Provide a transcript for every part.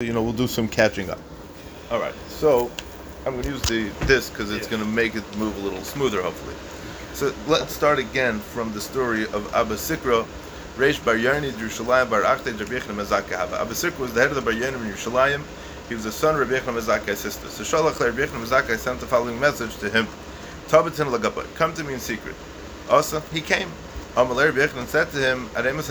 you know, we'll do some catching up. All right, so I'm going to use the this because it's going to make it move a little smoother, hopefully. So let's start again from the story of Abba Sikra, Reish Bar Yarni Yerushalayim Bar Achte Rabbichna Mezaka Abba Sikra was the head of the Bar Yarni in Yerushalayim. He was the son of Rabbichna Mezakai's sister. So Shalach Rabbichna Mezakai sent the following message to him: Tabatin Lagapa, come to me in secret. Also, he came. Amalei Rabbichna said to him, Aremus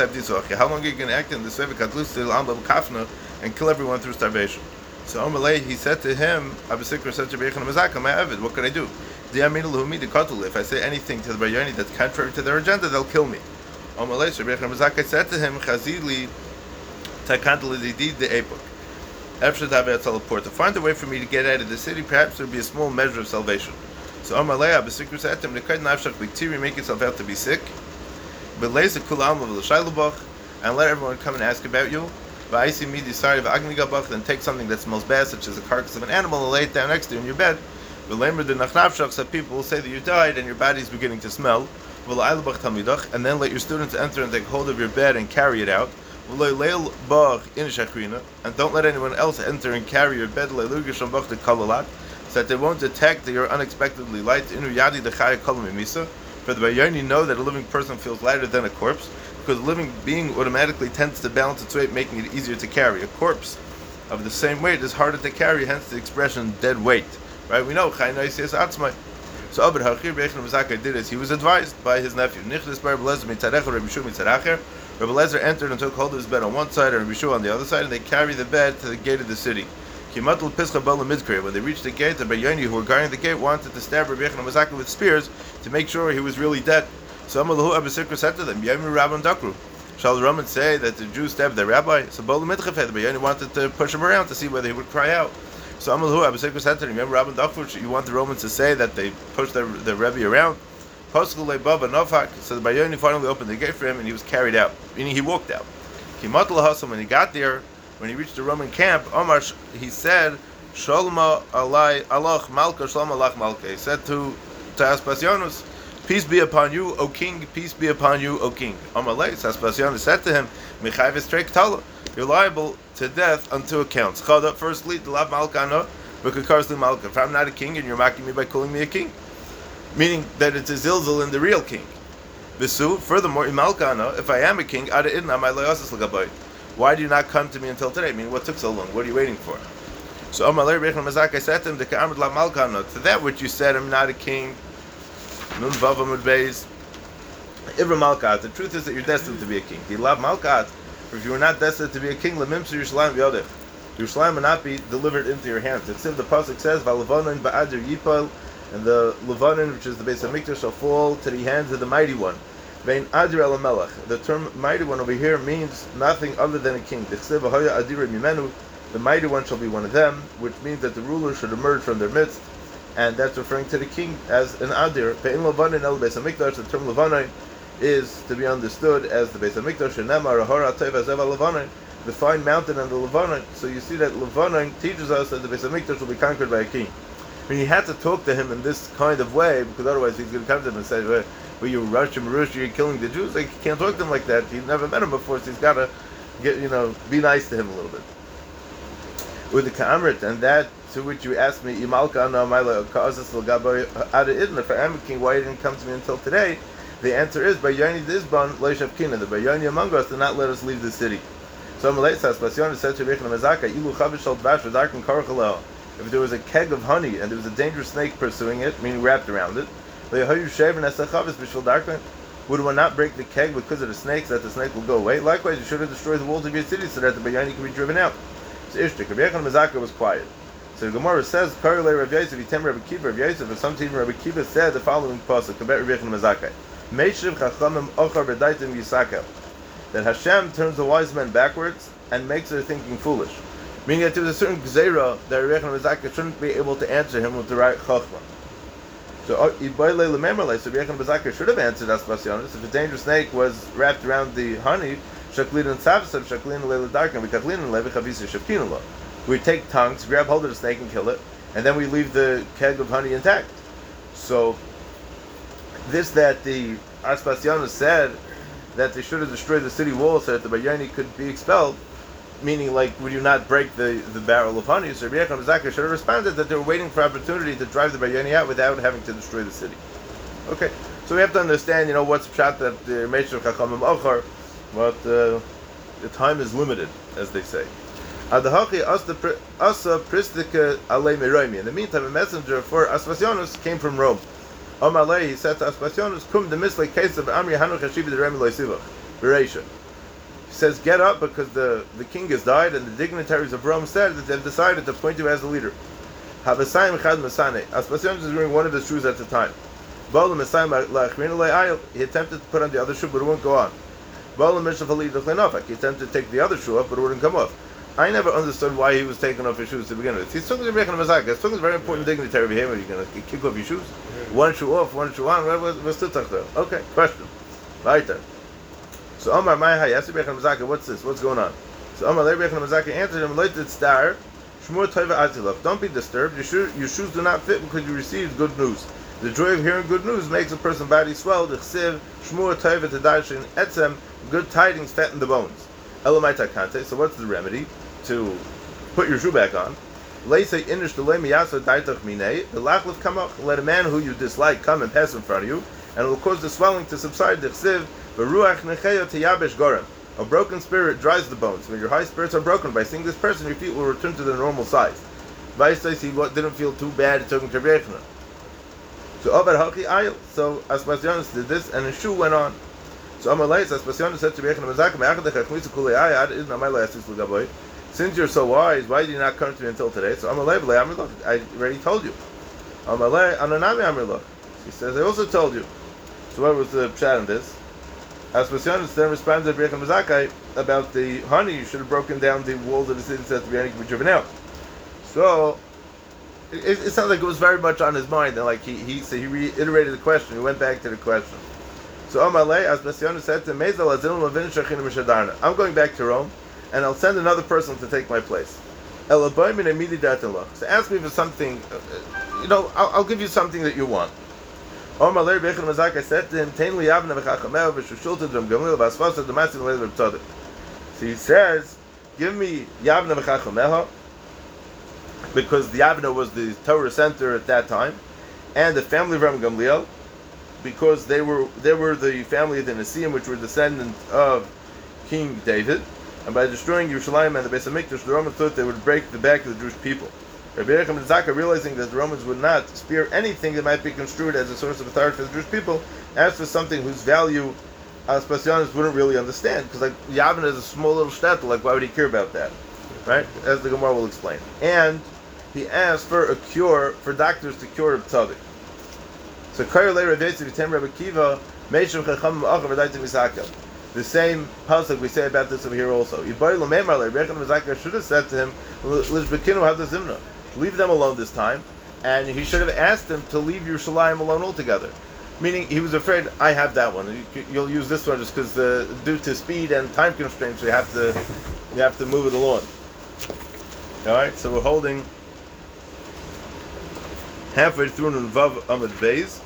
how long are you going to act in this way? Til Ambam Kafna and kill everyone through starvation. So Amalei, he said to him, Abasikra said to my Avid, what can I do? If I say anything to the Bayani that's contrary to their agenda, they'll kill me. Amalei, Rabbichna Mezaka said to him, Chazili Takantali the Epok. To find a way for me to get out of the city, perhaps there would be a small measure of salvation. So Amalei, Abasikra said to him, make yourself out to be sick. And let everyone come and ask about you. Then take something that smells bad, such as a carcass of an animal, and lay it down next to you in your bed. So people will say that you died and your body is beginning to smell. And then let your students enter and take hold of your bed and carry it out. And don't let anyone else enter and carry your bed so that they won't detect that you're unexpectedly light. For the Bayani know that a living person feels lighter than a corpse, because a living being automatically tends to balance its weight, making it easier to carry. A corpse of the same weight is harder to carry, hence the expression dead weight. Right? We know Atzmai. So Abed Hachir Mazaka did as he was advised by his nephew. Nichlis Rabbi Lezer entered and took hold of his bed on one side and Rabbi Shua on the other side, and they carried the bed to the gate of the city. When they reached the gate, the Bayani who were guarding the gate wanted to stab Rabbi Yechon Mazaka with spears to make sure he was really dead. So Amalahu Abasikra said to them, Yemi Rabban Dakru. Shall the Romans say that the Jews stabbed their rabbi? So Bala Midchafed, the Bayani wanted to push him around to see whether he would cry out. So Amalahu Abasikra said to them, Yemi Rabban Dakru, you want the Romans to say that they pushed their, their Rebbe around? So the Bayani finally opened the gate for him and he was carried out, meaning he walked out. Kimatul Hasam, when he got there, when he reached the Roman camp, Omar, he said, Sholma alai alach malka sholma alach malka. He said to to Aspasianus, Peace be upon you, O king, peace be upon you, O king. Amalei, Aspasianus said to him. You're liable to death on two accounts. Chada, firstly, lav malkana, b'kakar's malka. If I'm not a king and you're mocking me by calling me a king. Meaning that it's a zilzal in the real king. Visu, furthermore, imalkana, if I am a king, ada my layasas lagabayt. Why do you not come to me until today? I mean, what took so long? What are you waiting for? So Amalei Rechon I said to him, to that which you said, I'm not a king. Nun Vavamud Beis. Ibra Malkat, the truth is that you're destined to be a king. You love Malkat, if you were not destined to be a king, Lemimsu Yerushalayim Yodech. Yerushalayim will not be delivered into your hands. It's if the Pasuk says, Valavonon Ba'adir Yipal, and the Levanon, which is the base of Mikdash, shall fall to the hands of the mighty one. Vein Adir El Melech. The term mighty one over here means nothing other than a king. The mighty one shall be one of them, which means that the ruler should emerge from their midst, and that's referring to the king as an Adir. Vein Levanon El Beis Hamikdash. The term Levanon is to be understood as the Beis Hamikdash. Nemar Ahara Teva Zeva Levanon. The fine mountain and the Levanon. So you see that Levanon teaches us that the Beis Hamikdash will be conquered by a king. I mean, he had to talk to him in this kind of way because otherwise he's going to come to him and say, well, where you Russian Marush, you're killing the Jews. Like, he can't talk to him like that. He never met him before, so he's got to get, you know, be nice to him a little bit. With the Ka'amrit, and that to which you asked me, Imalka no if I am a king, why didn't come to me until today? The answer is, by Yoni Dizban, Leishav the Bayoni among us did not let us leave the city. So Malay says, Pasyon said to Rechon Mazaka, Ilu Chavishal Dvash, Vadarkin Karchalel. If there was a keg of honey and there was a dangerous snake pursuing it, meaning wrapped around it, would one not break the keg because of the snakes that the snake will go away? Likewise, you should have destroyed the walls of your city so that the Bayani could be driven out. So Ishtik, Rabbi Mazaka was quiet. So the Gemara says, Karele Rabbi Yosef, Yitem Rabbi Kiva, Rabbi Yosef, and some team Rabbi Kiva said the following pasuk about Rabbi Yechon Mazaka. Meishiv Chachamim Ochar B'daitim Yisaka. That Hashem turns the wise men backwards and makes their thinking foolish. Meaning that there was a certain gzeira that Rabbi Yechon Mazaka shouldn't be able to answer him with the right chachma. So uh, Ibayle Lememerle, so Rav Yechon Bazakar should have answered Aspasianus. If a dangerous snake was wrapped around the honey, Shaklin and Savsav, Shaklin and Leila Darkan, Vikaklin and Levi Chavisa Shapkinula. We take tongues, grab hold of the snake and kill it, and then we leave the keg of honey intact. So this that the Aspasianus said that they should have destroyed the city wall so that the Bayani could be expelled, meaning like would you not break the, the barrel of honey? So Rabbi Yechon Zakir should have responded that they were waiting for opportunity to drive the Bayani out without having to destroy the city. Okay, so we have to understand, you know, what's shot that the Meshach Chachamim Ochar, but uh, the time is limited, as they say. In the meantime, a messenger for Aspasionus came from Rome. Omalei, he said to Aspasionus, kum the misle case of Amri Hanu Hashivi the Remi. Bereisha. He says, get up because the, the king has died and the dignitaries of Rome said that they've decided to appoint you as the leader. Habasayim Chad Masane. Aspasionus was wearing one of his shoes at the time. He attempted to put on the other shoe, but it wouldn't go on. He attempted to take the other shoe off, but it wouldn't come off. I never understood why he was taking off his shoes to begin with. He's talking to Rebbe Mazak. He's talking a very important dignitary behavior. You're going to kick off your shoes? One shoe off, one shoe on. What's the talk Okay, question. Weiter. So Omar Mai Yes, Rebbe Mazak, what's this? What's going on? So Omar Rebbe Mazak answered him, star, Shmur Taiva Atilach. Don't be disturbed. Your, shoe, your shoes do not fit because you received good news. The joy of hearing good news makes a person's body swell. The chsiv, shmur toivet tadarshin etzem, good tidings fatten the bones. Elamaita kante. So what's the remedy to put your shoe back on? Let a man who you dislike come and pass in front of you, and it will cause the swelling to subside. A broken spirit dries the bones. When your high spirits are broken, by seeing this person, your feet will return to their normal size. Vaisai, he didn't feel too bad talking to Rebbe so Ovar Ayil. So Aspasionis did this, and his shoe went on. So Amalei, Aspasionis said to Rebbe Mazak, Me'achadech Achmisu Kulei Ayad, Idn Amalei Asis Lugaboy. Since you're so wise, why did you not come to me until today? So Amalei, B'lei Amrilach, I already told you. Amalei, Ananami Amrilach. He says, I also told you. So what was the chat in this? Aspasionis then responded to Rebbe Mazakai about the honey, you should have broken down the walls of the city and said to be Juvenile. So it, it, sounds like it was very much on his mind, and like he he so he reiterated the question. He went back to the question. So Amalei, as Messiana said to Mezel I'm going back to Rome, and I'll send another person to take my place. So ask me for something, uh, uh, you know, I'll, I'll give you something that you want. I said to him, So he says, give me Yavna v'chachameha, because the Yavna was the Torah center at that time, and the family of Ram Gamliel, because they were they were the family of the Nasiim, which were descendants of King David, and by destroying Yerushalayim and the Beis Hamikdash, the Romans thought they would break the back of the Jewish people. Rabbi Yechim Zaka, realizing that the Romans would not spare anything that might be construed as a source of authority for the Jewish people, asked for something whose value Aspasianus wouldn't really understand, because like Yavin is a small little shtetl, like why would he care about that? Right? As the Gemara will explain. And he asked for a cure, for doctors to cure tzadik. So Kairle Ravesi Vitem Rabbi Kiva, Meishav Chacham Achav Misakel. The same pasuk we say about this over here also. Yibai Lamemar should have said to him, Leave them alone this time. And he should have asked them to leave Yerushalayim alone altogether. Meaning he was afraid, I have that one. You'll use this one just because uh, due to speed and time constraints, you have to you have to move it along. All right, so we're holding halfway through Vav Amid Bays,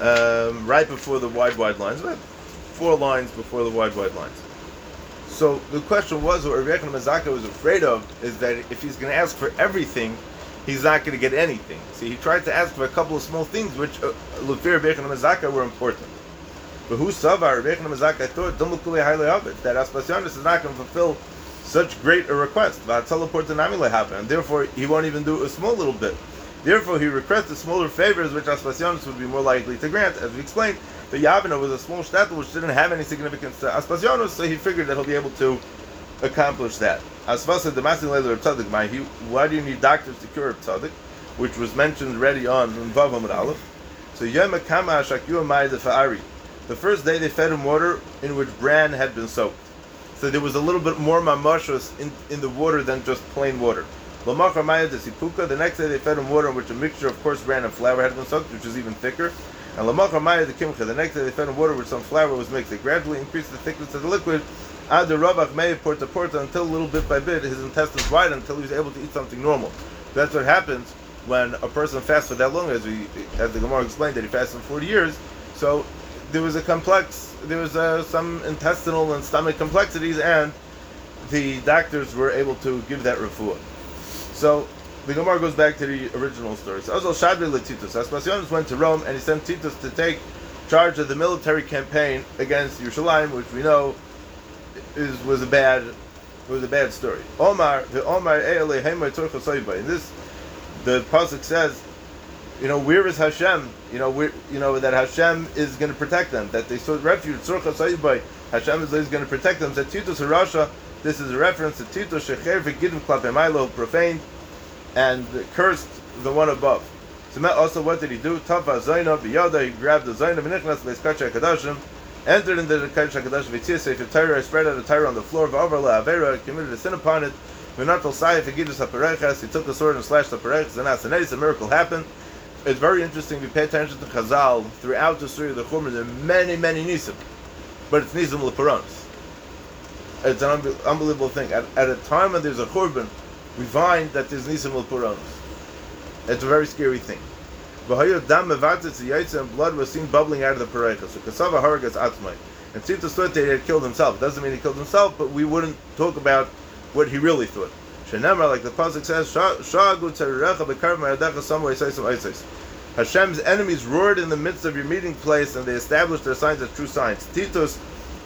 um, right before the wide, wide lines, four lines before the wide, wide lines. So the question was, what Rebbe Mazaka was afraid of is that if he's going to ask for everything, he's not going to get anything. See, he tried to ask for a couple of small things, which uh, Lufir Rebbe Mazaka were important. But who Savar Rebbe Mazaka thought that Aspasianis is not going to fulfill such great a request. teleport And therefore, he won't even do a small little bit. Therefore, he requested smaller favors, which Aspasianus would be more likely to grant. As we explained, the Yavana was a small shtetl which didn't have any significance to Aspasianus, so he figured that he'll be able to accomplish that. Asvasa the Masin of Tzadik, why do you need doctors to cure Tzadik? Which was mentioned already on Vav Amud Aleph. So Yom Kama Shakyu the Fa'ari. The first day they fed him water in which bran had been soaked. So there was a little bit more mamashos in, in the water than just plain water. The next day they fed him water in which a mixture of coarse bran and flour had been soaked, which was even thicker. And Maya the Kimcha, the next day they fed him water with some flour was mixed. They gradually increased the thickness of the liquid. Ad the Rabach Meir porta porta until little bit by bit his intestines widened until he was able to eat something normal. That's what happens when a person fasts for that long, as we as the Gemara explained that he fasted for 40 years. So there was a complex, there was uh, some intestinal and stomach complexities, and the doctors were able to give that refuah. So the Gemara goes back to the original story. So. Aspasionis went to Rome and he sent Titus to take charge of the military campaign against Yerushalayim, which we know is was a bad was a bad story. Omar the Omar In this the pasuk says, you know, where is Hashem? You know, you know that Hashem is going to protect them. That they sought refuge. Hashem is, going to protect them. That Titus Rasha. This is a reference to Titus Shecher v'Gidim Klapei profaned and cursed the one above. So also, what did he do? Tava Zaina b'yada. He grabbed the Zaina v'nichnas b'eskach kadashim, entered into the kaddish hakadoshim v'tzia sefer Torah, spread out a Torah on the floor. of V'avar la'avera, committed a sin upon it. V'natal sayif v'gidus hapareches. He took the sword and slashed the pareches. And as a miracle happened. It's very interesting. We pay attention to Chazal throughout the story of the Chumrah. There are many, many nisim, but it's nisim leparonis. It's an unbelievable thing. At, at a time when there's a churban, we find that there's nisim leparonis. It's a very scary thing. And blood was seen bubbling out of the parecha. So kasava haragas atzmai. And Tzita thought that he had killed himself. Doesn't mean he killed himself, but we wouldn't talk about what he really thought. Shenemar, like the pasuk says, Shagu tzarirecha bekarv ma'adecha somewhere some isis. Hashem's enemies roared in the midst of your meeting place, and they established their signs as true signs. Titus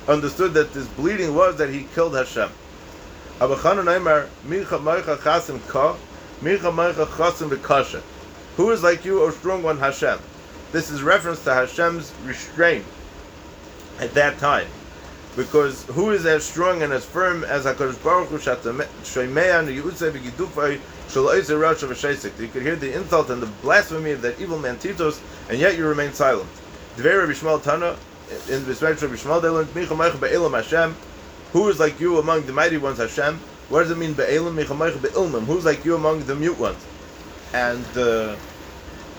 understood that this bleeding was that he killed Hashem. Who is like you, O strong one Hashem? This is reference to Hashem's restraint at that time. Because who is as strong and as firm as HaKadosh Baruch Hu You could hear the insult and the blasphemy of that evil man Titus, and yet you remain silent. In respect to Rabbi Shmuel, they learned who is like you among the mighty ones, Hashem? What does it mean, Be'elam Mechamaycha Be'ilmim? Who's like you among the mute ones? And uh,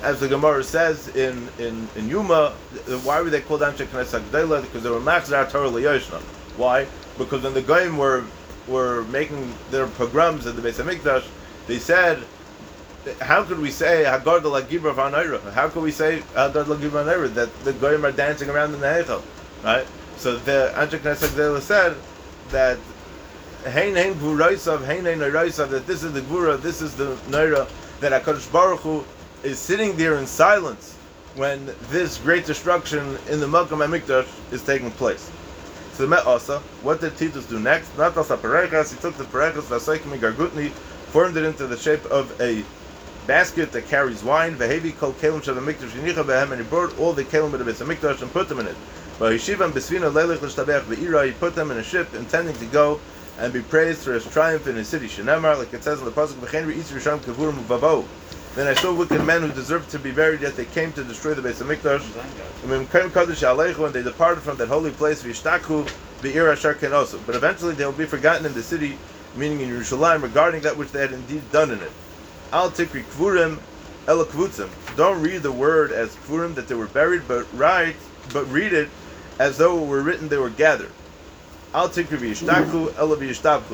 as the Gemara says in, in, in Yuma, why were they called Anshe Knesset Gdela? Because they were Machzar Torah Liyoshna. Why? Because when the Goyim were, were making their pogroms at the Beis HaMikdash, they said, how could we say Hagar de la Gibra How could we say Hagar de la Gibra that the Goyim are dancing around in the Heichel? Right? So the Anshe Knesset Gdela said, that Hein Hein Gvuraisav, Hein Hein that this is the Gvura, this is the Naira, that HaKadosh Baruch Hu is sitting there in silence when this great destruction in the Malkam HaMikdash is taking place. So Met Asa, what did Titus do next? Not Asa Perechas, he took the Perechas, Vasaikim Gargutni, formed it into the shape of a basket that carries wine, Vehevi Kol Kelim Shal HaMikdash Yinicha Behem, and he brought all the Kelim of the HaMikdash and put them in it. He put them in a ship intending to go and be praised for his triumph in his city. Shenemar, like it says in the Pasuk. Then I saw wicked men who deserved to be buried, yet they came to destroy the base of Mikdash. And they departed from that holy place. But eventually they will be forgotten in the city, meaning in Jerusalem, regarding that which they had indeed done in it. Al Tikri Kvurim, El Don't read the word as Kvurim, that they were buried, but write but read it as though it were written they were gathered. Al tikri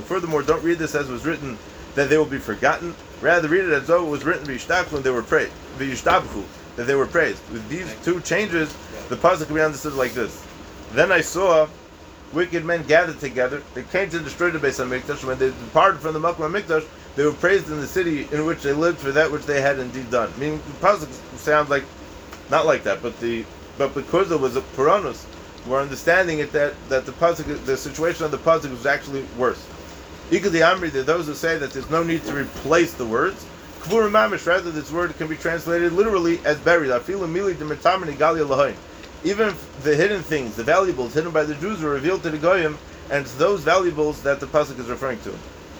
Furthermore, don't read this as was written that they will be forgotten. Rather, read it as though it was written v'yishtaklu and they were praised. That they were praised. With these two changes, the puzzle can be understood like this. Then I saw wicked men gathered together. They came to destroy the base of Mikdash. When they departed from the Makkah Mikdash, they were praised in the city in which they lived for that which they had indeed done. Meaning, the puzzle sounds like not like that, but the but because it was a Puranus, we're understanding it that, that the pasuk, the situation of the pasuk was actually worse. Ika the Amri, there those who say that there's no need to replace the words. Kvur mamish, rather this word can be translated literally as buried. Even the hidden things, the valuables hidden by the Jews were revealed to the Goyim, and it's those valuables that the pasuk is referring to.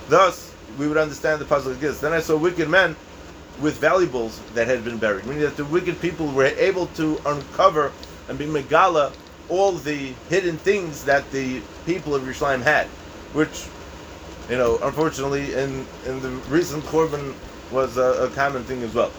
Thus, we would understand the pasuk this. Then I saw wicked men with valuables that had been buried, meaning that the wicked people were able to uncover and be megala all the hidden things that the people of Yerushalayim had, which, you know, unfortunately, in in the recent Korban was a, a common thing as well.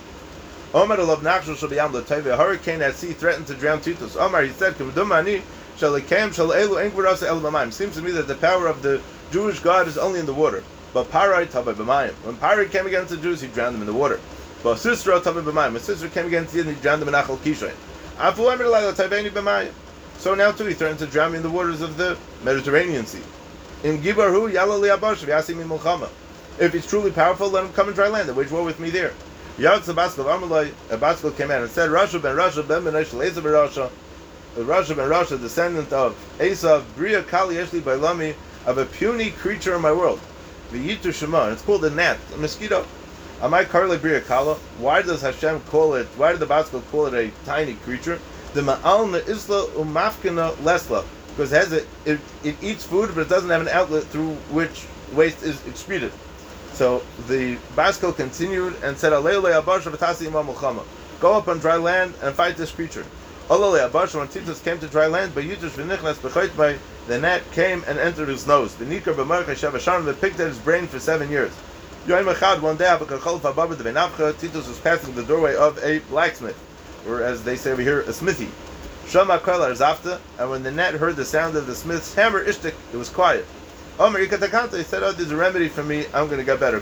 Omar alav nachshul shall be A hurricane at sea threatened to drown Titus. Omar, he said, "Kavdumani shall ekam shall elu enguras el b'mayim." Seems to me that the power of the Jewish God is only in the water. But Parai tabay b'mayim. When Parai came against the Jews, he drowned them in the water. But Sisra tabay b'mayim. When Sisra came against the Jews, he drowned them in Achal Kishay. Afu b'mayim. So now too he threatens to drown me in the waters of the Mediterranean Sea. In Gibarhu, Yalali Abashav, Yasimi Mulchama. If he's truly powerful, let him come and dry land and wage war with me there. Yatz Abaskal Amalai, Abaskal came out and said, Rasha ben Rasha ben Benesh Leza ben Rasha, Rasha ben Rasha, descendant of Esav, Bria Kali Eshli Bailami, of a puny creature in my world. The Yitu Shema, it's called a gnat, a mosquito. Amai Karle Bria Kala, why does Hashem call it, why did the Baskal call it a tiny creature? The Ma'alna Isla Umafkina Lesla, because it has a, it, it eats food, but it doesn't have an outlet through which waste is excreted. So the Baskel continued and said, Go up on dry land and fight this creature. When Titus came to dry land, but Yudish Vinichnas Bechoitmai, the net came and entered his nose. The Nikar B'march picked at his brain for seven years. One day, Titus was passing the doorway of a blacksmith, or as they say over here, a smithy. Shama Zafta, and when the net heard the sound of the smith's hammer, Ishtik, it was quiet. Omer Ikatakanta, he said, Oh, there's a remedy for me, I'm going to get better.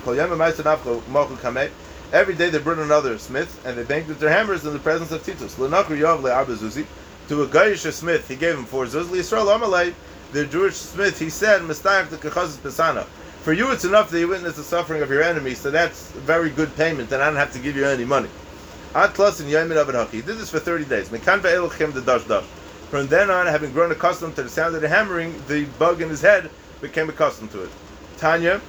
Every day they brought another smith, and they banged with their hammers in the presence of Titus. To a Gayish smith, he gave him four zuz. Yisrael Amalei, the Jewish smith, he said, For you, it's enough that you witness the suffering of your enemy, so that's very good payment, and I don't have to give you any money. Ad Klasin Yamin Avid He did this is for 30 days. Mekan ve'elochem the dash dash. From then on, having grown accustomed to the sound of the hammering, the bug in his head became accustomed to it. Tanya,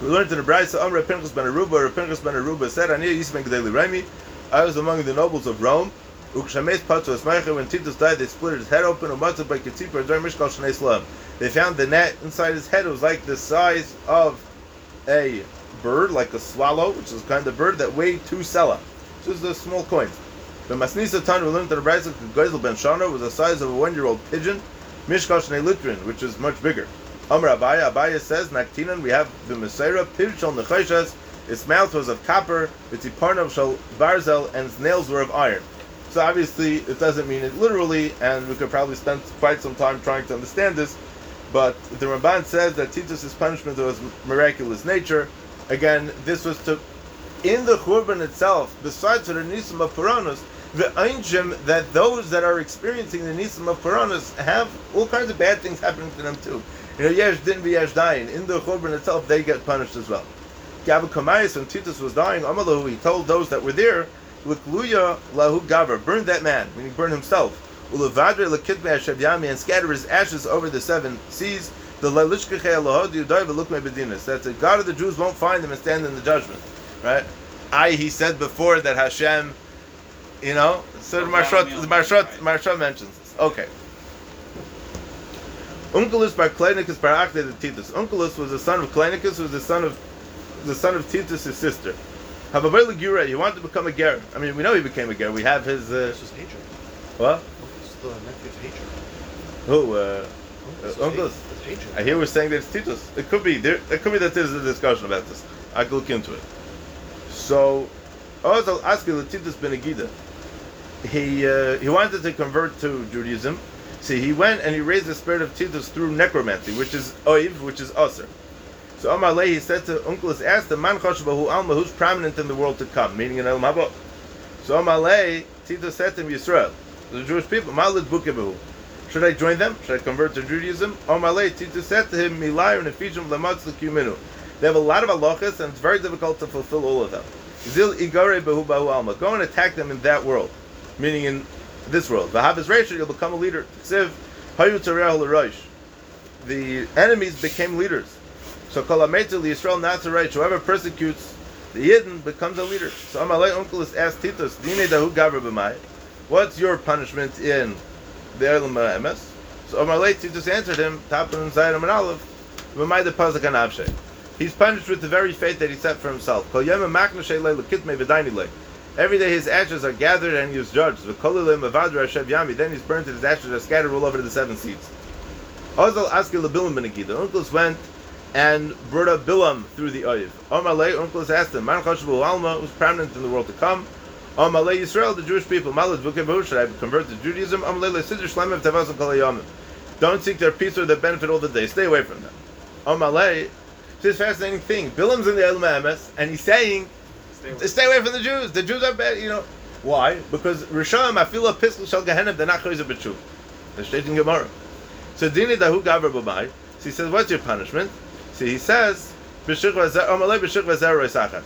we learned in the Brisa, Amr Pinchas ben Aruba, Pinchas ben Aruba said, Ani Yisben Gedeli Remi, I was among the nobles of Rome. Ukshames Patu Esmeicha, when Titus died, they split his head open, Umatzah by Ketzipar, during Mishkal Shnei Slam. They found the net inside his head. It was like the size of a bird, like a swallow, which is kind of bird that weighed two sela. Is a small coin. The Masnisa Tan, we learned that the Brisa, Geisel ben Shana, was the size of a one-year-old pigeon, Mishkal Shnei Litrin, which is much bigger. Amr Abaya, Abaya says, Naktinan, we have the Mesaira, Pirchal Nechashas, its mouth was of copper, its iparnav shal barzel, and its nails were of iron. So obviously, it doesn't mean it literally, and we could probably spend quite some time trying to understand this. But the Ramban says that Titus's punishment was miraculous nature. Again, this was to, in the Churban itself, besides the Nisim of Puranos, the Einjim that those that are experiencing the Nisim of Puranos have all kinds of bad things happening to them too. You know, Yesh didn't be Yesh dying. In the Churban itself, they get punished as well. Gabu Kamayas, when Titus was dying, Amalahu, he told those that were there, Likluya lahu gaver, burn that man, meaning burn himself. Ulavadre lakitme Yami, and scatter his ashes over the seven seas. The lalishkache Allahodi Udai velukme bedinas. That the God of the Jews won't find them and stand in the judgment. Right? I, he said before that Hashem, you know, so the Marshat, Marshat, Marshat mentions this. Okay. Unkelus bar Kleinicus bar Achde the Titus. Unkelus was the son of Kleinicus, who was the son of the son of Titus' his sister. Hababel Gura, he wanted to become a ger. I mean, we know he became a ger. We have his. Uh, this is Hager. What? This is the nephew's Hager. Who? Uh, This uh, Unkelus. It's Hager. I hear we're saying that it's Titus. It could be. There, it could be that there's a discussion about this. I could look into it. So, also ask you, Titus ben Agida. He uh, he wanted to convert to Judaism. See, he went and he raised the spirit of Titus through necromancy, which is oiv, which is aser. So Amalei, he said to Unkelus, asked him, Man Choshebahu Alma, who's prominent in the world to come, meaning in El Mabot. So Amalei, Titus said to him, Yisrael, the Jewish people, Malid Bukebahu. Should I join them? Should I convert to Judaism? Amalei, Titus said to him, Milayr Ephesium Lamatz Kuminu. They have a lot of halachas, and it's very difficult to fulfill all of them. Zil Igare Behu Bahu Alma. Go and attack them in that world, meaning in this world. Vahavis Rachel, you'll become a leader. Tzareh The enemies became leaders. So Kolametu Yisrael Nazarite, whoever persecutes the Yidden becomes a leader. So Amalei Uncle is asked Titus, Dine Dahu Gabra B'mai. What's your punishment in the Elam Emes? So Amalei Titus answered him, Tapun and Zayram and Aleph, B'mai the Pazak and Avshay. He's punished with the very fate that he set for himself. Every day his ashes are gathered and he is judged. Then he's burnt and his ashes are scattered all over the seven seas. Ozal. Onkelos went and brought up Bilam through the. Amalei, Onkelos asked him, Alma, who's prominent in the world to come. Amalei Yisrael, the Jewish people. Malad Vukevu, should I convert to Judaism? Amalei Sidr Shlemim Tavasam Kalayamim. Don't seek their peace or their benefit all the day. Stay away from them. Amalei, this fascinating thing. Bilam's in the Elam Emes, and he's saying, Stay away. Stay away from the Jews. The Jews are bad, you know. Why? Because Rishon Afila Piskel Shal Gehenim they're not Chayzer B'tshuv. They're straight in Gemara. So Dini Dahu Gavra B'mai. So he says, what's your punishment? So he says, "B'shich v'zer- Amalei b'shich v'zer roisachas."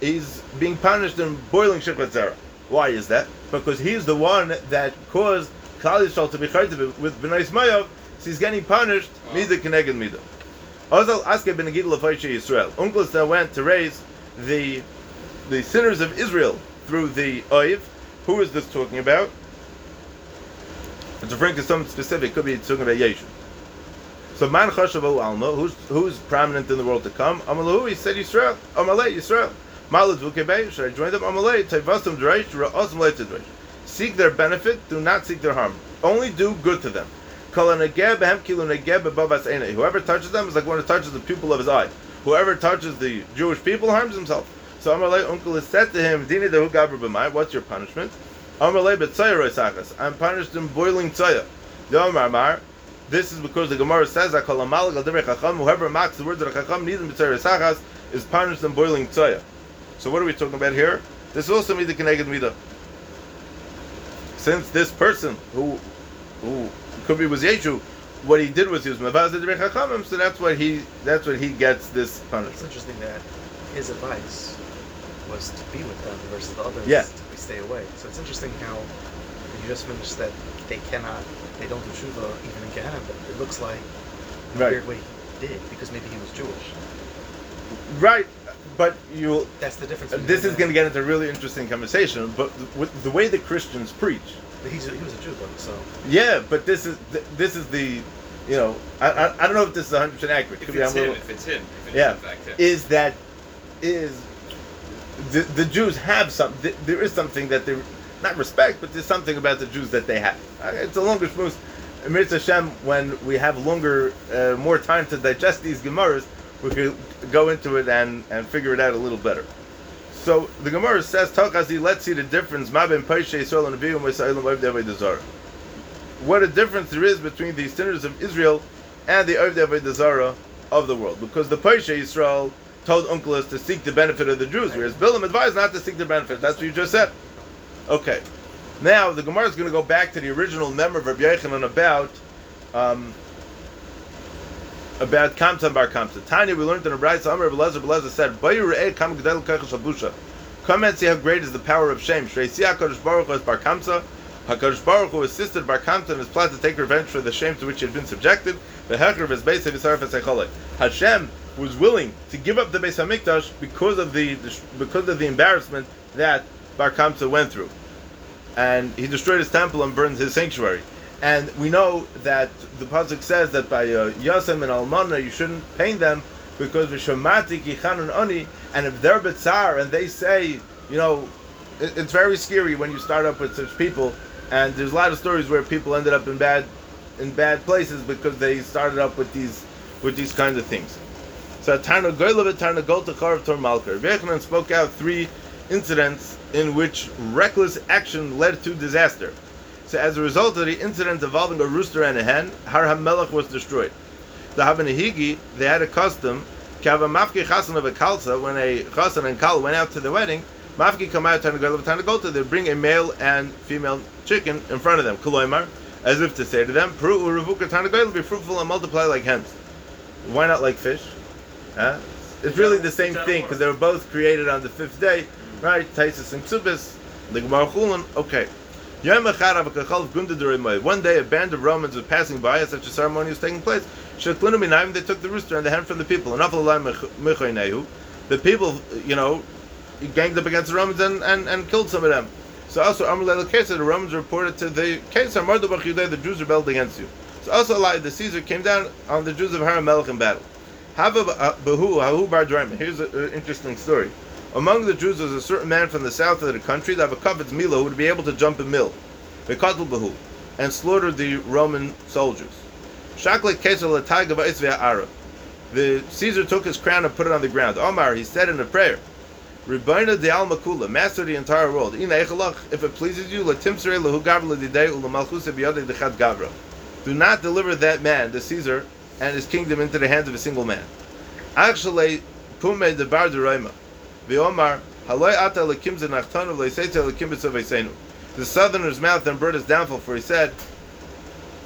He's being punished in boiling shikvat zera. Why is that? Because he's the one that caused Klal Yisrael to be chayte with Bnei Ismail, so he's getting punished, mida keneged mida. Ozal aske ben Gidel of Yisrael. Onkelos that went to raise the the sinners of Israel through the Oiv. Who is this talking about? To bring to some specific, could be talking about. So man chashav alma, who's who's prominent in the world to come? Amalahu, he said Yisrael. Amalei Yisrael. Malad vukebei, should I join them? Amalei tevasam dreish, ra'osam leitadreish. Seek their benefit, do not seek their harm. Only do good to them. Whoever touches them is like one who touches the pupil of his eye. Whoever touches the Jewish people harms himself. So Amalei uncle has said to him, Dini what's your punishment? Amalei. I'm punished in boiling mar, this is because the Gemara says that whoever mocks the words of the chacham, b'tzayah roisachas, is punished in boiling tzayah. So what are we talking about here? This also is also mida keneged mida. Since this person who who could be was Yeshu, what he did was he was mavaz chachamim, so that's what he that's what he gets this punishment. It's interesting that his advice was to be with them versus the others Yeah. to stay away. So it's interesting how you just finished that they cannot, they don't do tshuva even in Gehenna, but it looks like in a Right. weird way he did because maybe he was Jewish. Right, but you That's the difference. Uh, this is going to get into a really interesting conversation. But with the way the Christians preach. He's a, he was a Jew though, so yeah, but this is this is the you know I, I, I don't know if this is 100 percent accurate. If Could be it's I'm him, little- if it's him, if it's yeah, in fact him. is that is the, the Jews have some th- there is something that they not respect, but there's something about the Jews that they have. Uh, It's a longer smooth. Mirza Hashem, when we have longer, uh, more time to digest these Gemaras, we could go into it and, and figure it out a little better. So the Gemara says, "Takazi, let's see the difference. Ma ben Paishe Yisrael and Avihu Mosailim Oivdei Avodah Zarah." What a difference there is between the sinners of Israel and the Zarah of the world. Because the Paishe Yisrael told Unkelos to seek the benefit of the Jews, whereas Bilam advised not to seek the benefit. That's what you just said. Okay. Now the Gemara is going to go back to the original member of Rabbi Yochanan about um, about Kamtan Bar Kamtan. Tanya, we learned in a Brayz, Amr Belezer Belezer said, "Bayu re'eh kam gedel kachas habusha." Come and see how great is the power of shame. Shrei si HaKadosh Baruch Hu as Bar Kamsa. HaKadosh Baruch Hu assisted Bar Kamta in his plan to take revenge for the shame to which he had been subjected. The Hecher of his base of Yisaref Esecholek. Hashem was willing to give up the Beis Hamikdash because of the because of the embarrassment that Bar Kamsa went through and he destroyed his temple and burned his sanctuary. And we know that the pasuk says that by uh, Yasem and Almana you shouldn't pain them because v'shamati kichanun oni, and if they're betzar and they say, you know, it, it's very scary when you start up with such people. And there's a lot of stories where people ended up in bad in bad places because they started up with these with these kinds of things. So Tarna Goylev Tarna Golta Charav Tor Malkar. Vechanan spoke out three incidents in which reckless action led to disaster. So as a result of the incident involving a rooster and a hen, Har HaMelech was destroyed. The Havanahigi, they had a custom, Kava Mafki Chasan of a Kalsa, when a Chasan and Kal went out to the wedding, Mafki come out Tarna Goylev Tarna Golta, they bring a male and female chicken in front of them, Koloimar, as if to say to them, Peru Uruvuka Tarna Goylev, be fruitful and multiply like hens. Why not like fish? Huh? It's really the same thing because they were both created on the fifth day, right? Taisus and Ksubis, the Gemara Chulun. Okay. One day, a band of Romans was passing by as such a ceremony was taking place. They took the rooster and the hen from the people. The people, you know, ganged up against the Romans and, and, and killed some of them. So also, Amr Kesar, the Romans reported to the Kesar, the Jews rebelled against you. So also, like the Caesar came down on the Jews of Haramelech in battle. Here's an interesting story. Among the Jews was a certain man from the south of the country that have a covet's Mila who would be able to jump a mill, and slaughtered the Roman soldiers. Shakle Kesar Lataiga Va'isvea Ara. The Caesar took his crown and put it on the ground. Omar, he said in a prayer, Rebbeinu de al makula, master of the entire world. Ina if it pleases you, gavra. Do not deliver that man, the Caesar, and his kingdom into the hands of a single man. Actually, pume de bar de. Ata. The southerner's mouth then brought his downfall, for he said,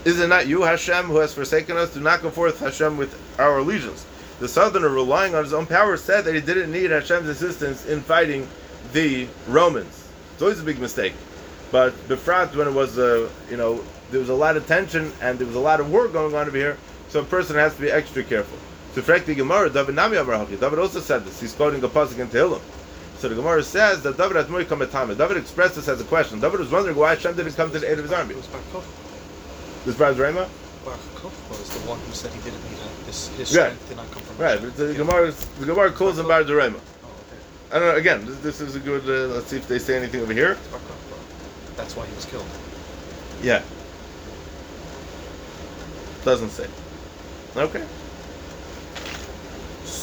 Is it not you, Hashem, who has forsaken us? Do not go forth, Hashem, with our allegiance. The southerner, relying on his own power, said that he didn't need Hashem's assistance in fighting the Romans. It's always a big mistake. But Befrat, when it was, uh, you know, there was a lot of tension and there was a lot of war going on over here, so a person has to be extra careful. So, frankly, Gemara, David Nami Abrahaki, David also said this. He's quoting a pasuk in Tehillim. So the Gemara says that David had more come at time. David expressed this as a question. David was wondering why Hashem didn't come to the aid of his army. It was Bar Kokhba. This Brad Rama? Bar was the one who said he didn't need a, his, his Right. strength did not come from Right, but the Gemara, the Gemara calls him Bar. Oh, okay. I don't know. Again, this, this is a good. Uh, let's see if they say anything over here. Bar. That's why he was killed. Yeah. Doesn't say. Okay.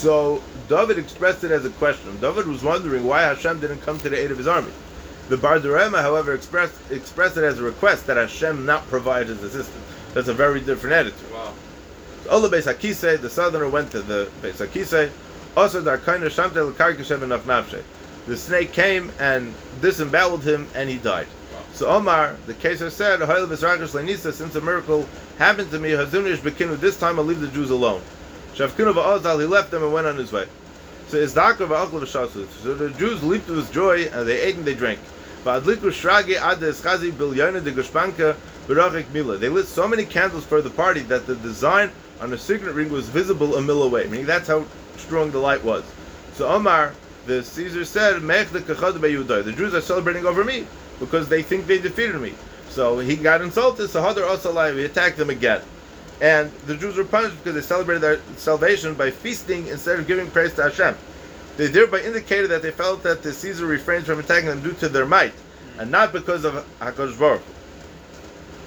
So David expressed it as a question. David was wondering why Hashem didn't come to the aid of his army. The Bardarema, however, expressed expressed it as a request that Hashem not provide his assistance. That's a very different attitude. Wow. Ola Beis Hakise, the southerner went to the Beis Hakise. Also, Darkaina Shamte L'Karkashem Enaf Nafshe. The snake came and disemboweled him, and he died. So Omar, the Keser said, "Hoyle V'Srakish Lenisa, since a miracle happened to me, Hazunish Bekinu. This time I'll leave the Jews alone." Shavkinu Va'ozal, he left them and went on his way. So Izdakar. So the Jews leaped with joy, and they ate and they drank. Va'adliku Shrage Ad Eschazi Bilyona de Gushpanka Berachik Mila. They lit so many candles for the party that the design on the signet ring was visible a mil away. Meaning that's how strong the light was. So Omar, the Caesar said, "Mech the kachad beYudah." The Jews are celebrating over me because they think they defeated me. So he got insulted. So Hadar Osalai, he attacked them again. And the Jews were punished because they celebrated their salvation by feasting instead of giving praise to Hashem. They thereby indicated that they felt that the Caesar refrained from attacking them due to their might, and not because of Hakadosh Baruch.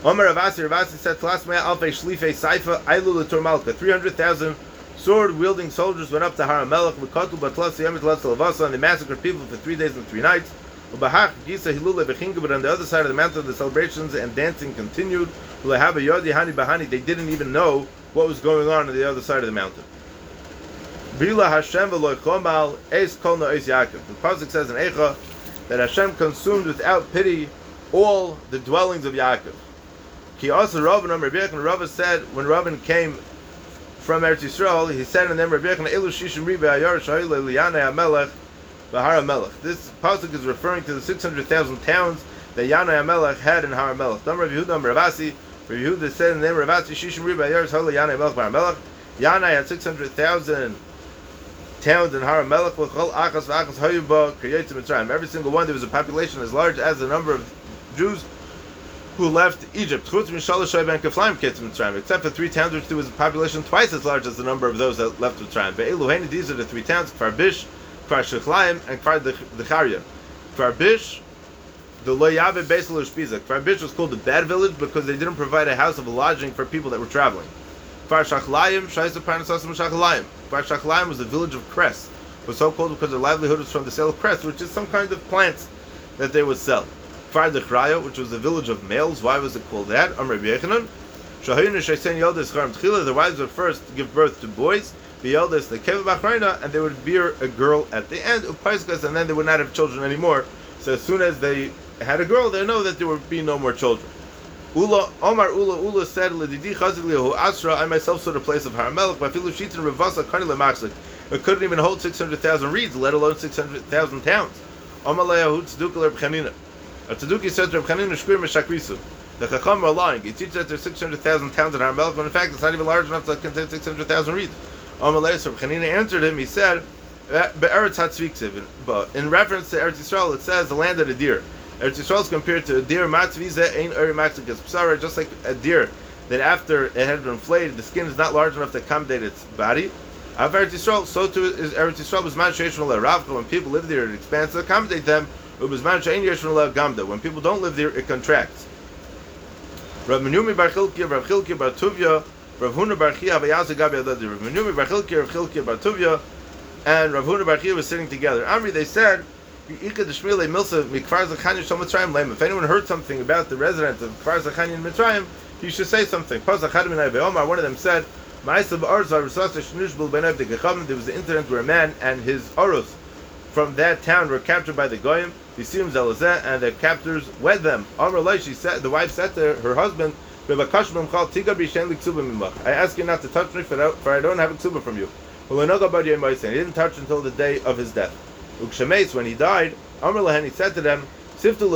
Omer Ravasi, Ravasi said, "Tlas mea alfei shlife saifa ailu l'tor malka." Three hundred thousand sword-wielding soldiers went up to Har Melech, v'katu batlas yemit las lavasa, and they massacred people for three days and three nights. On the other side of the mountain, the celebrations and dancing continued. They didn't even know what was going on on the other side of the mountain. Bila Hashem v'loy chomal eis kol no eis Yaakov. The pasuk says in Eicha that Hashem consumed without pity all the dwellings of Yaakov. Ki also Rav Rabbi Yechon, Rav said when Rav came from Eretz Yisrael, he said in them Rabbi Yechon, Elu shishim ribe ayar shayil liyanei hamelech v'har hamelech. This pasuk is referring to the 600,000 towns that Yanai hamelech had in Har hamelech. Dam Rabbi Yehuda Ravasi, Rabbi Yehuda said in them Ravasi shishim ribe ayar shayil liyanei hamelech v'har hamelech. Yanai had 600,000 towns in Har hamelech v'chol achas v'achas hayuba kriyetz Mitzrayim. Every single one there was a population as large as the number of Jews who left Egypt, except for three towns which there was a population twice as large as the number of those that left Mitzrayim. These are the three towns, Kfar Bish, Kfar Shechlaim, and Kfar Decharia. Kfar Bish, the Loyave Beisel Ushpiza. Kfar Bish was called the bad village because they didn't provide a house of lodging for people that were traveling. Kfar Shachlayim, Shaisa Parnasasim Shachlayim. Kfar Shachlayim was the village of cress. It was so called because their livelihood was from the sale of cress, which is some kind of plants that they would sell. Kfar Dechraya, which was the village of males. Why was it called that? Amr Yechanan. Shahayinu Shaisen Yeldes Charam Tchila. The wives were first give birth to boys. Eldest, the Kev Bachrayna, and they would bear a girl at the end, Upaiskas, and then they would not have children anymore. So as soon as they had a girl, they know that there would be no more children. Ula Omar Ula Ula said, "Ledidi Chazilihu Asra." I myself saw the place of Haramelech. But Filu Shitin Ravasa Kani Lemaxlik. It couldn't even hold six hundred thousand reeds, let alone six hundred thousand towns. Omalaya Hu Tzedukah Reb Chanina. A Tzeduki says Reb Chanina Shkurim Meshakrisu. The Chacham are lying. He teaches that six hundred thousand towns in Haramelech, when in fact it's not even large enough to contain six hundred thousand reeds. Omalaya so Chanina answered him. He said. But in reference to Eretz Yisrael, it says the land of the deer. Eretz Yisrael is compared to a deer matzvize ein eri maxikas psara, just like a deer that after it had been inflated, the skin is not large enough to accommodate its body. Of Eretz Yisrael, so too is Eretz Yisrael was man sheishon Ravka. When people live there, it expands to accommodate them. It was man shein yeshon gamda. When people don't live there, it contracts. Rav Menumi bar Chilkiya, Rav Chilkiya bar Tuvya, Rav Huna bar Chia, Gabi Adadi. Rav Menumi bar Chilkiya, Rav Chilkiya bar Tuvya, and Rav Huna bar Chia was sitting together. Amri, they said, if anyone heard something about the residents of Kfar Zachani in Mitzrayim, he should say something. One of them said, There was an incident where a man and his oros from that town were captured by the Goyim, and their captors wed them. She said, the wife said to her husband, I ask you not to touch me, for I, for I don't have a ksuba from you. He didn't touch until the day of his death. When he died, Amr he said to them, Siftu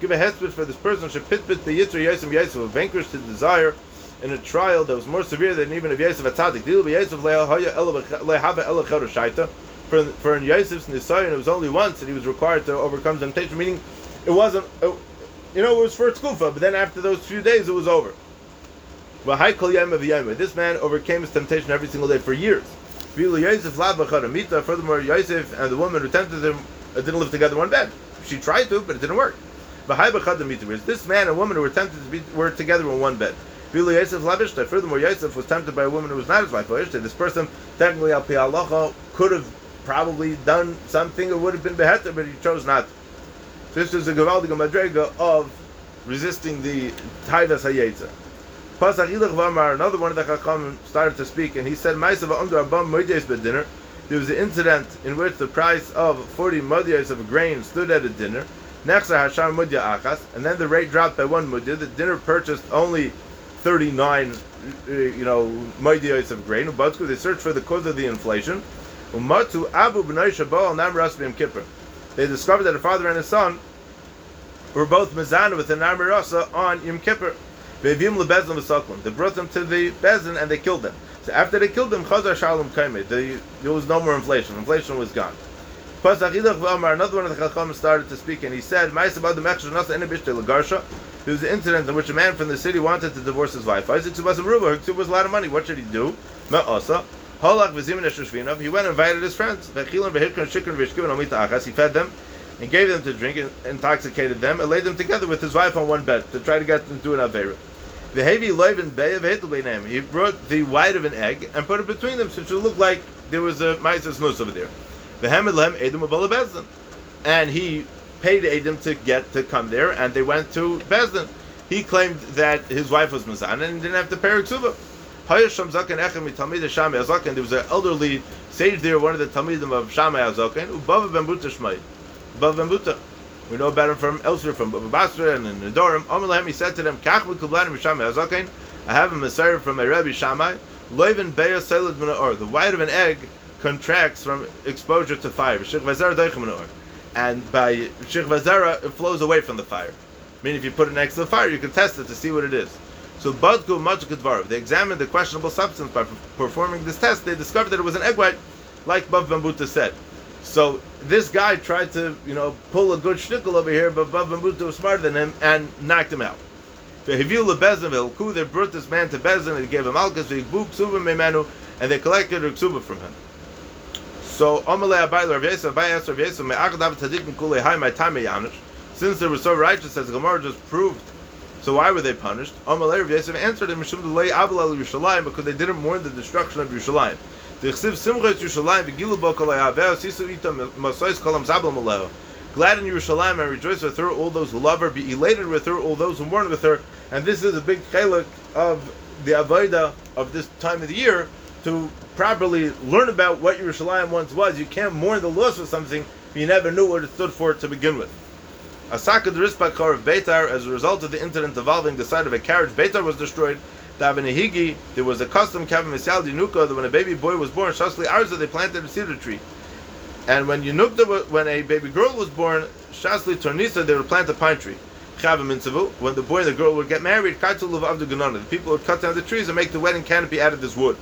give a hesped for this person, shepitbit the yitzri yosem yosef, vanquished his desire in a trial that was more severe than even of Yosef Atzadik. Dil be Yosef. For for in Yosef's nisayon, it was only once that he was required to overcome temptation. Meaning, it wasn't. It, you know, it was for kufa, but then after those few days, it was over. This man overcame his temptation every single day for years. Furthermore, Yosef and the woman who tempted him uh, didn't live together in one bed. She tried to, but it didn't work. This man and woman who were tempted to be were together in one bed. Furthermore, Yosef was tempted by a woman who was not his wife. This person, technically, al could have probably done something. It would have been beheter, but he chose not. So this is a gewaldige madrega of resisting the taivas hayetza. Pasach Ilach Vamar, another one of the Chacham started to speak, and he said, "Ma'asav under Abam Moedes dinner." There was an incident in which the price of 40 mudyas of grain stood at a dinner. Nechsa Hashar Mudya Achas, and then the rate dropped by one mudya. The dinner purchased only 39, uh, you know, mudyas of grain. They searched for the cause of the inflation. Umatu Abu B'nai Shabal Nam Rasbim Kippur. They discovered that a father and his son were both mezana with an Amirasa on Yom Kippur. They brought them to the Bezin and they killed them. So after they killed them, Chazar Shalom Kaime, there was no more inflation. Inflation was gone. Another one of the Chacham started to speak and he said, There was an incident in which a man from the city wanted to divorce his wife. Isaac was a was a lot of money. What should he do? He went and invited his friends. He fed them and gave them to drink and intoxicated them and laid them together with his wife on one bed to try to get them to an Avera. The heavy loiven bay of name. He brought the white of an egg and put it between them so it should look like there was a Maisis Nus over there. The Hamid Edom Bezdin. And he paid Edom to get to come there and they went to Bezdin. He claimed that his wife was Mazan and didn't have to pay her ksuba. There was an elderly sage there, one of the Talmidim of Shammai Azokan, Ubava Ben Buta. Bav Ben. We know about him from elsewhere, from Basra and in Nedorim. Amalahem, he said to them, Kach Mikublanim Shammai Azokan, I have a Messiah from a Rebbe Shammai, Loiven Beya Selad Or. The white of an egg contracts from exposure to fire. And by Shich Vazara, it flows away from the fire. I mean, if you put it next to the fire, you can test it to see what it is. So Badku Majukadvarov, they examined the questionable substance by performing this test. They discovered that it was an egg white, like Bava ben Buta said. So this guy tried to, you know, pull a good shtickle over here, but Bava ben Buta was smarter than him and knocked him out. They brought this man to Bezin, and gave him alkas, and they collected a ksuba from him. So Amalei Abai Rav Yosef, Abai asked Rav Yosef, "Me'achadav tzadikim kulei hai my time. Since they were so righteous, as Gemara just proved, so why were they punished? Amalei Rav Yosef answered him, "Mishum delay avul al Yerushalayim," because they didn't mourn the destruction of Yerushalayim. Glad in Yerushalayim and rejoice with her, all those who love her. Be elated with her, all those who mourn with her. And this is a big chalik of the avodah of this time of the year to properly learn about what Yerushalayim once was. You can't mourn the loss of something you never knew what it stood for to begin with. Asaka the of Beitar, as a result of the incident involving the side of a carriage, Beitar was destroyed. Davenehigi, there was a custom Kavim Misyal Dinuka that when a baby boy was born, Shasli Arza, they planted a cedar tree. And when Yunukta, when a baby girl was born, Shasli Tornisa, they would plant a pine tree. When the boy and the girl would get married, the people would cut down the trees and make the wedding canopy out of this wood.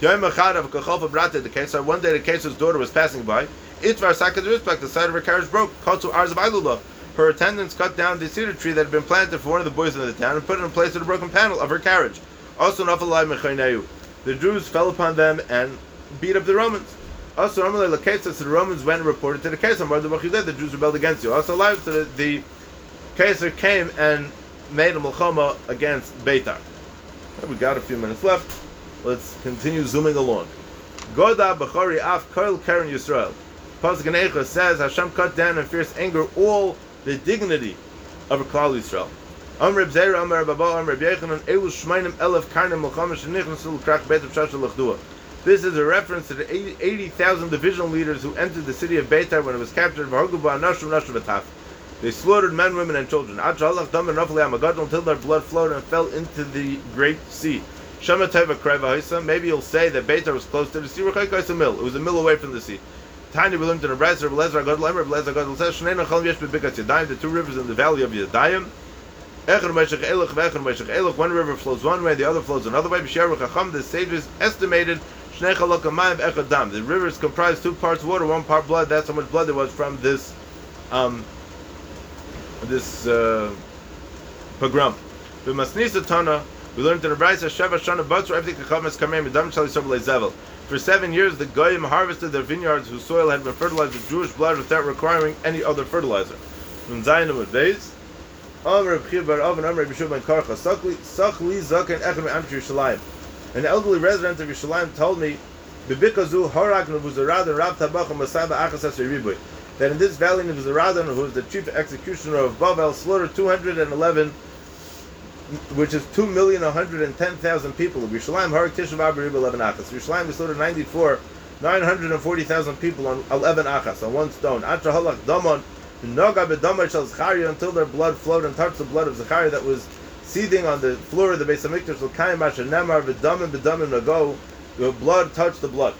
The case one day the Kesar's daughter was passing by. Itvar Sakad the side of her carriage broke. Kotsu Arz of Her attendants cut down the cedar tree that had been planted for one of the boys in the town and put it in place of the broken panel of her carriage. Also, the Jews fell upon them and beat up the Romans. Also, the Romans went and reported to the Kesar, the Jews rebelled against you. Also, so the, Kesar came and made a Mulchama against Beitar. We got a few minutes left. Let's continue zooming along. Goda ah, Bechari Af Koil Karen Yisrael. Pasuk says Hashem cut down in fierce anger all the dignity of a Klal Yisrael. Amr Bzeir Amr Baba Amr Yechanan Elu Shmainim Elef Karnim Mulchama Shenichnasul Krach Bet of Shashal Lechdua. This is a reference to the 80,000 divisional leaders who entered the city of Beitar when it was captured. They slaughtered men, women, and children. Until their blood flowed and fell into the great sea. Maybe you'll say that Beitar was close to the sea. It was a mill away from the sea. Tiny we learned in a Bresler, Belezer, God Lemer, Belezer, God says, Shnei Nachal Yesh Bebikat Yadayim, the two rivers in the valley of Yadayim. Echad Meshach Elach, Vechad Meshach Elach, one river flows one way, the other flows another way. B'Sher Chacham, the sages estimated Shnei Chalok Amayim Echad Dam. The rivers comprise two parts water, one part blood. That's how much blood there was from this, um, this uh, pogrom. B'Masnisa Tana, we learned in the Brisa, Sheva Shana Batzur, everything Chacham is Kamei Medam Shali Sobel Zevel. For seven years, the Goyim harvested their vineyards whose soil had been fertilized with Jewish blood without requiring any other fertilizer. An elderly resident of Yerushalayim told me, Bibikazu and that in this valley Nebuzaradan, who was the chief executioner of Bavel, slaughtered 211 which is two million one hundred and ten thousand people. Of Yerushalayim Harik Tishav Abarib eleven achas. Yerushalayim is slaughtered ninety four, nine hundred and forty thousand people on eleven achas on one stone. Atra halak damon noga bedamar shel Zechariah until their blood flowed and touched the blood of Zechariah that was seething on the floor of the base Beis Hamikdash. L'kayim asher nemar v'damim v'damim nago. The blood touched the blood.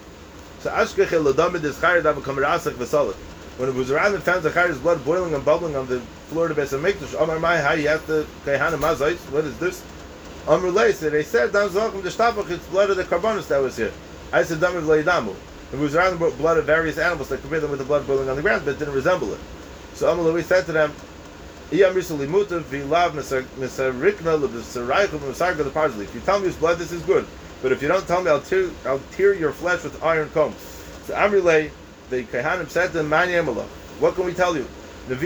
So ashkechel l'damid Zechariah dav kamerasach v'salach. When it was around and found Zechariah's blood boiling and bubbling on the floor the Beis Hamikdash, Amar Mai, how you have to Kehana Mazais? What is this? Amar Lei said, they said, Dan Zochem the Shtapach, it's blood of the Karbonis that was here. I said, Dam Leidamu. It was around the blood of various animals that compared them with the blood boiling on the ground, but it didn't resemble it. So Amar Lei said to them, Iyam Risali Mutav, Vilav, Misarikna, Misaraichel, Misarga, the parsley. If you tell me it's blood, this is good. But if you don't tell me, I'll tear, I'll tear your flesh with iron combs. So Amri Lei, the Kehanim said to him, What can we tell you? There's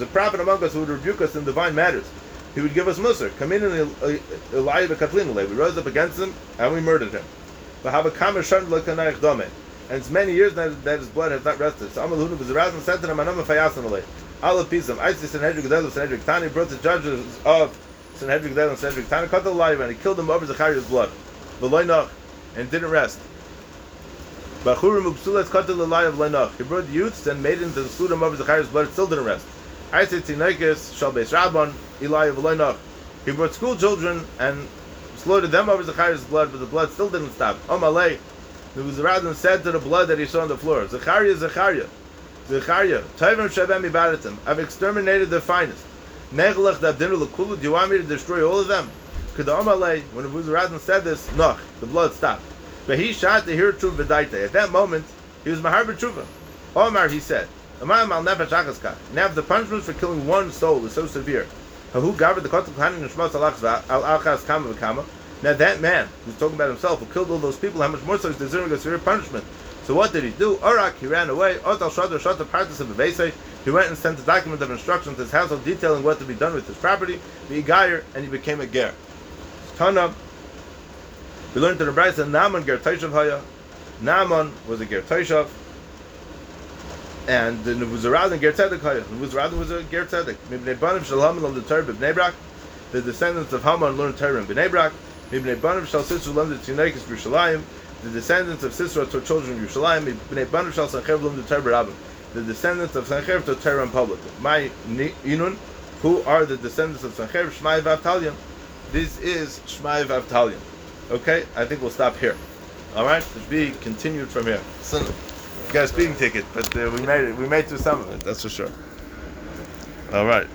a prophet among us who would rebuke us in divine matters. He would give us musr. Come in and Elijah We rose up against him and we murdered him. And it's many years that, that his blood has not rested. So Amal Hunu was and said to them, Anam Fayasan Alay. Allah Pisam, Isis Sanhedrin Gedel Sanhedrin Tani brought the judges of Sanhedrin Gedel and Sanhedrin Tani, cut the live and he killed them over Zechariah's blood. And didn't rest. Bachurim upsulas katel lalai of lenach. He brought youths and maidens and slew them over Zachariah's blood. Still didn't rest. I said tinaikis shal beis rabban Eli of lenach. He brought school children and slaughtered them over Zachariah's blood, but the blood still didn't stop. Omalei. Was rather said to the blood that he saw on the floor. Zachariah, Zachariah, Zachariah. Tovim shabem ibadatim. I've exterminated the finest. Nechlech dabdinu lekulu. Do you want me to destroy all of them? Kedamalei. When the Buzaradan said this, noch, the blood stopped. But he shot to hear truth v'daita. At that moment, he was mahar b'tshuva. Omar, he said, Now the punishment for killing one soul is so severe. Now that man who's talking about himself who killed all those people, how much more so is deserving of severe punishment. So what did he do? Arak, he ran away. Otal shot the practice of. He went and sent a document of instructions to his household detailing what to be done with his property, the and he became a ger. Tana, we learned in the Brisa Naaman ger Taishav Haya. Naaman was a ger Taishav. And the Nebuzaradan ger Tzedek Haya. Nebuzaradan was a ger Tzedek. Mibnei Banim Shal Haman learned the Torah B'nei Brak. The descendants of Haman learned Torah in B'nei Brak. Mibnei Banim Shal Sisra learned the Tzunekis B'Yushalayim. The descendants of Sisra taught children in Yerushalayim. Mibnei Banim Shal Sanchev learned the Torah B'Rabim. The descendants of Sanchev taught Torah in public. My Inun, who are the descendants of Sanchev, Shmai Vavtalion. This is Shmai Vavtalion. Okay, I think we'll stop here. All right, to be continued from here. So, got a speeding ticket, but uh, we made it. We made through some of it. That's for sure. All right.